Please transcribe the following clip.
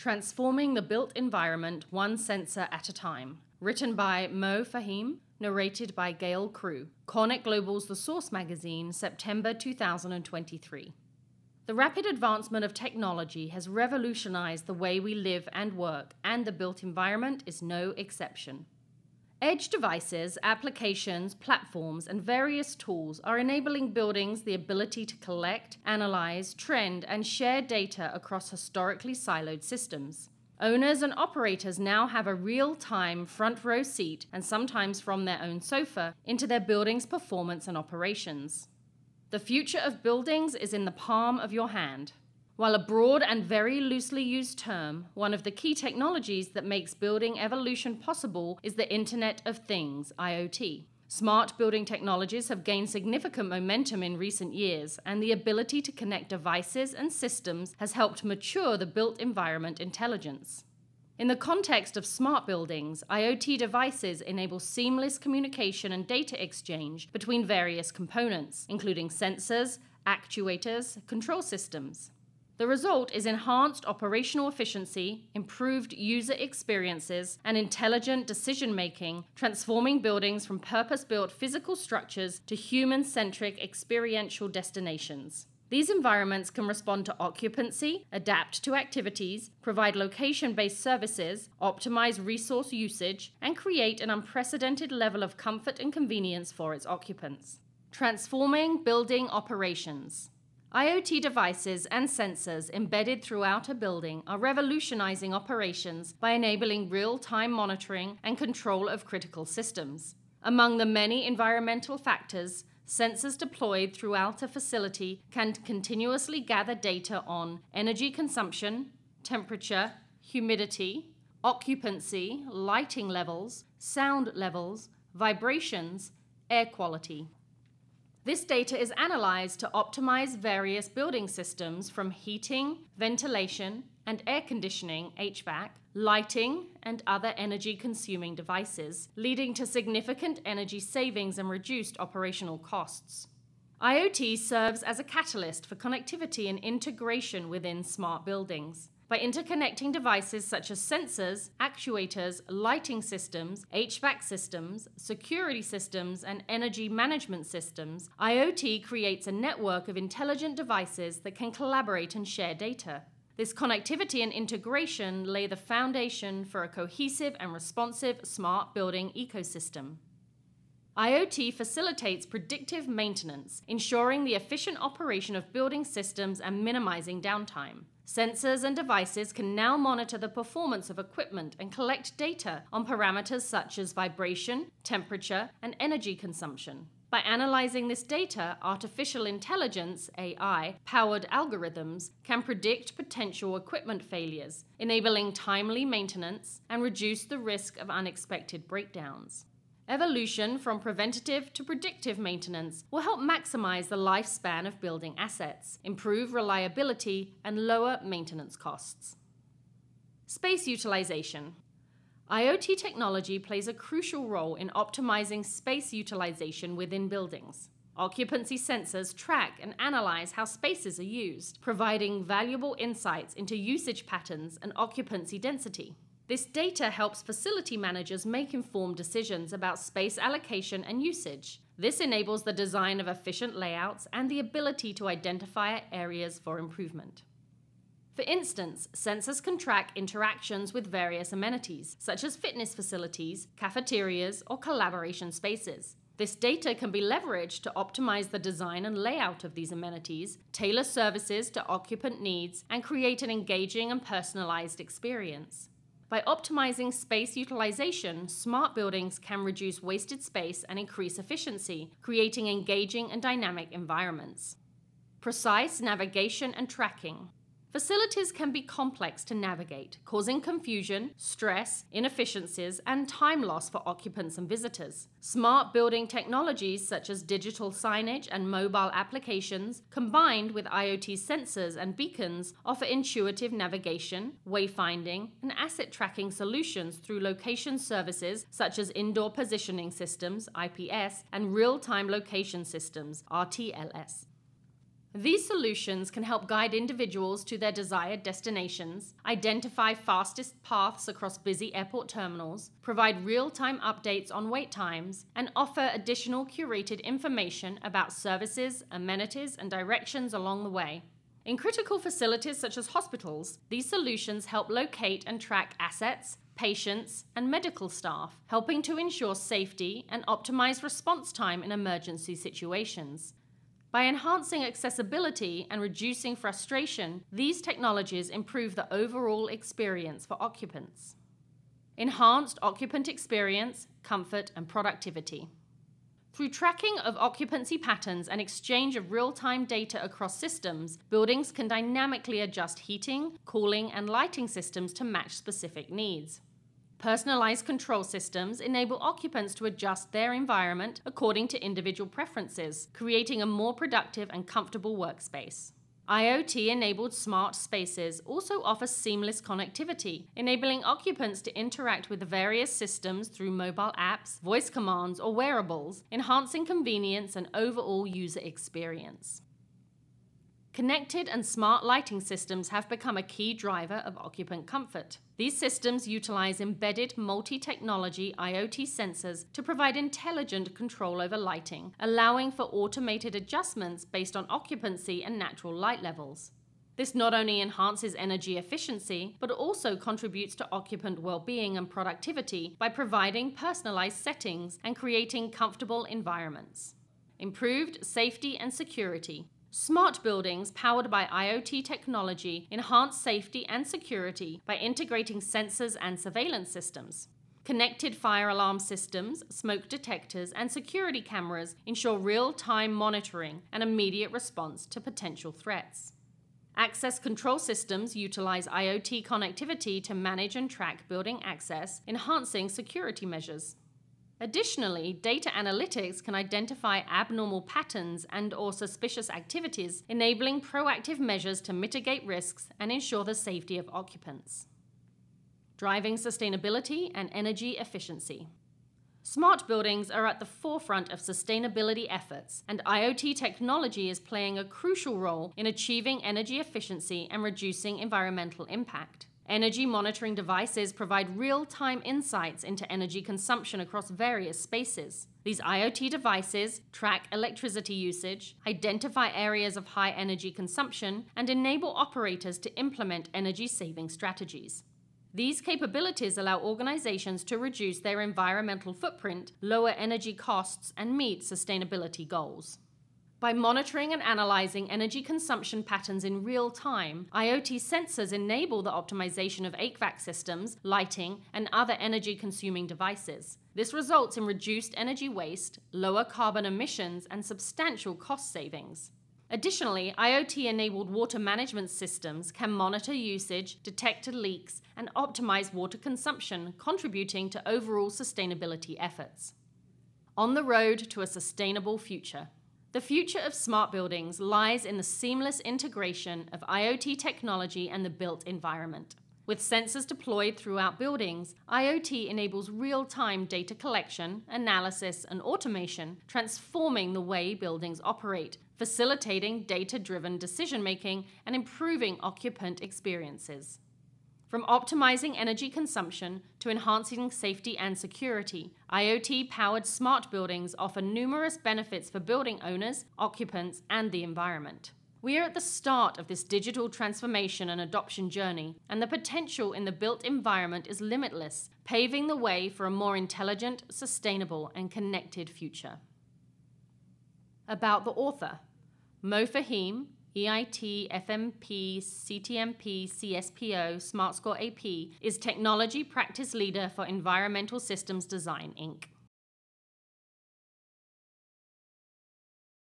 Transforming the Built Environment One Sensor at a Time. Written by Mo Fahim, narrated by Gayle Crew. CoreNet Global's The Source magazine, September 2023. The rapid advancement of technology has revolutionized the way we live and work, and the built environment is no exception. Edge devices, applications, platforms, and various tools are enabling buildings the ability to collect, analyze, trend, and share data across historically siloed systems. Owners and operators now have a real time front row seat, and sometimes from their own sofa, into their building's performance and operations. The future of buildings is in the palm of your hand. While a broad and very loosely used term, one of the key technologies that makes building evolution possible is the Internet of Things, IoT. Smart building technologies have gained significant momentum in recent years, and the ability to connect devices and systems has helped mature the built environment intelligence. In the context of smart buildings, IoT devices enable seamless communication and data exchange between various components, including sensors, actuators, control systems. The result is enhanced operational efficiency, improved user experiences, and intelligent decision making, transforming buildings from purpose built physical structures to human centric experiential destinations. These environments can respond to occupancy, adapt to activities, provide location based services, optimize resource usage, and create an unprecedented level of comfort and convenience for its occupants. Transforming building operations. IoT devices and sensors embedded throughout a building are revolutionizing operations by enabling real time monitoring and control of critical systems. Among the many environmental factors, Sensors deployed throughout a facility can continuously gather data on energy consumption, temperature, humidity, occupancy, lighting levels, sound levels, vibrations, air quality. This data is analyzed to optimize various building systems from heating, ventilation, and air conditioning, HVAC, lighting, and other energy consuming devices, leading to significant energy savings and reduced operational costs. IoT serves as a catalyst for connectivity and integration within smart buildings. By interconnecting devices such as sensors, actuators, lighting systems, HVAC systems, security systems, and energy management systems, IoT creates a network of intelligent devices that can collaborate and share data. This connectivity and integration lay the foundation for a cohesive and responsive smart building ecosystem. IoT facilitates predictive maintenance, ensuring the efficient operation of building systems and minimizing downtime. Sensors and devices can now monitor the performance of equipment and collect data on parameters such as vibration, temperature, and energy consumption. By analyzing this data, artificial intelligence, AI, powered algorithms can predict potential equipment failures, enabling timely maintenance and reduce the risk of unexpected breakdowns. Evolution from preventative to predictive maintenance will help maximize the lifespan of building assets, improve reliability, and lower maintenance costs. Space utilization. IoT technology plays a crucial role in optimizing space utilization within buildings. Occupancy sensors track and analyze how spaces are used, providing valuable insights into usage patterns and occupancy density. This data helps facility managers make informed decisions about space allocation and usage. This enables the design of efficient layouts and the ability to identify areas for improvement. For instance, sensors can track interactions with various amenities, such as fitness facilities, cafeterias, or collaboration spaces. This data can be leveraged to optimize the design and layout of these amenities, tailor services to occupant needs, and create an engaging and personalized experience. By optimizing space utilization, smart buildings can reduce wasted space and increase efficiency, creating engaging and dynamic environments. Precise navigation and tracking. Facilities can be complex to navigate, causing confusion, stress, inefficiencies, and time loss for occupants and visitors. Smart building technologies such as digital signage and mobile applications, combined with IoT sensors and beacons, offer intuitive navigation, wayfinding, and asset tracking solutions through location services such as indoor positioning systems, IPS, and real time location systems, RTLS. These solutions can help guide individuals to their desired destinations, identify fastest paths across busy airport terminals, provide real time updates on wait times, and offer additional curated information about services, amenities, and directions along the way. In critical facilities such as hospitals, these solutions help locate and track assets, patients, and medical staff, helping to ensure safety and optimize response time in emergency situations. By enhancing accessibility and reducing frustration, these technologies improve the overall experience for occupants. Enhanced occupant experience, comfort, and productivity. Through tracking of occupancy patterns and exchange of real time data across systems, buildings can dynamically adjust heating, cooling, and lighting systems to match specific needs. Personalized control systems enable occupants to adjust their environment according to individual preferences, creating a more productive and comfortable workspace. IoT enabled smart spaces also offer seamless connectivity, enabling occupants to interact with various systems through mobile apps, voice commands, or wearables, enhancing convenience and overall user experience. Connected and smart lighting systems have become a key driver of occupant comfort. These systems utilize embedded multi technology IoT sensors to provide intelligent control over lighting, allowing for automated adjustments based on occupancy and natural light levels. This not only enhances energy efficiency, but also contributes to occupant well being and productivity by providing personalized settings and creating comfortable environments. Improved safety and security. Smart buildings powered by IoT technology enhance safety and security by integrating sensors and surveillance systems. Connected fire alarm systems, smoke detectors, and security cameras ensure real time monitoring and immediate response to potential threats. Access control systems utilize IoT connectivity to manage and track building access, enhancing security measures. Additionally, data analytics can identify abnormal patterns and or suspicious activities, enabling proactive measures to mitigate risks and ensure the safety of occupants. Driving sustainability and energy efficiency. Smart buildings are at the forefront of sustainability efforts, and IoT technology is playing a crucial role in achieving energy efficiency and reducing environmental impact. Energy monitoring devices provide real time insights into energy consumption across various spaces. These IoT devices track electricity usage, identify areas of high energy consumption, and enable operators to implement energy saving strategies. These capabilities allow organizations to reduce their environmental footprint, lower energy costs, and meet sustainability goals. By monitoring and analyzing energy consumption patterns in real time, IoT sensors enable the optimization of HVAC systems, lighting, and other energy consuming devices. This results in reduced energy waste, lower carbon emissions, and substantial cost savings. Additionally, IoT enabled water management systems can monitor usage, detect leaks, and optimize water consumption, contributing to overall sustainability efforts. On the road to a sustainable future. The future of smart buildings lies in the seamless integration of IoT technology and the built environment. With sensors deployed throughout buildings, IoT enables real time data collection, analysis, and automation, transforming the way buildings operate, facilitating data driven decision making, and improving occupant experiences. From optimizing energy consumption to enhancing safety and security, IoT powered smart buildings offer numerous benefits for building owners, occupants, and the environment. We are at the start of this digital transformation and adoption journey, and the potential in the built environment is limitless, paving the way for a more intelligent, sustainable, and connected future. About the author Mo Fahim, EIT, FMP, CTMP, CSPO, SmartScore AP is Technology Practice Leader for Environmental Systems Design, Inc.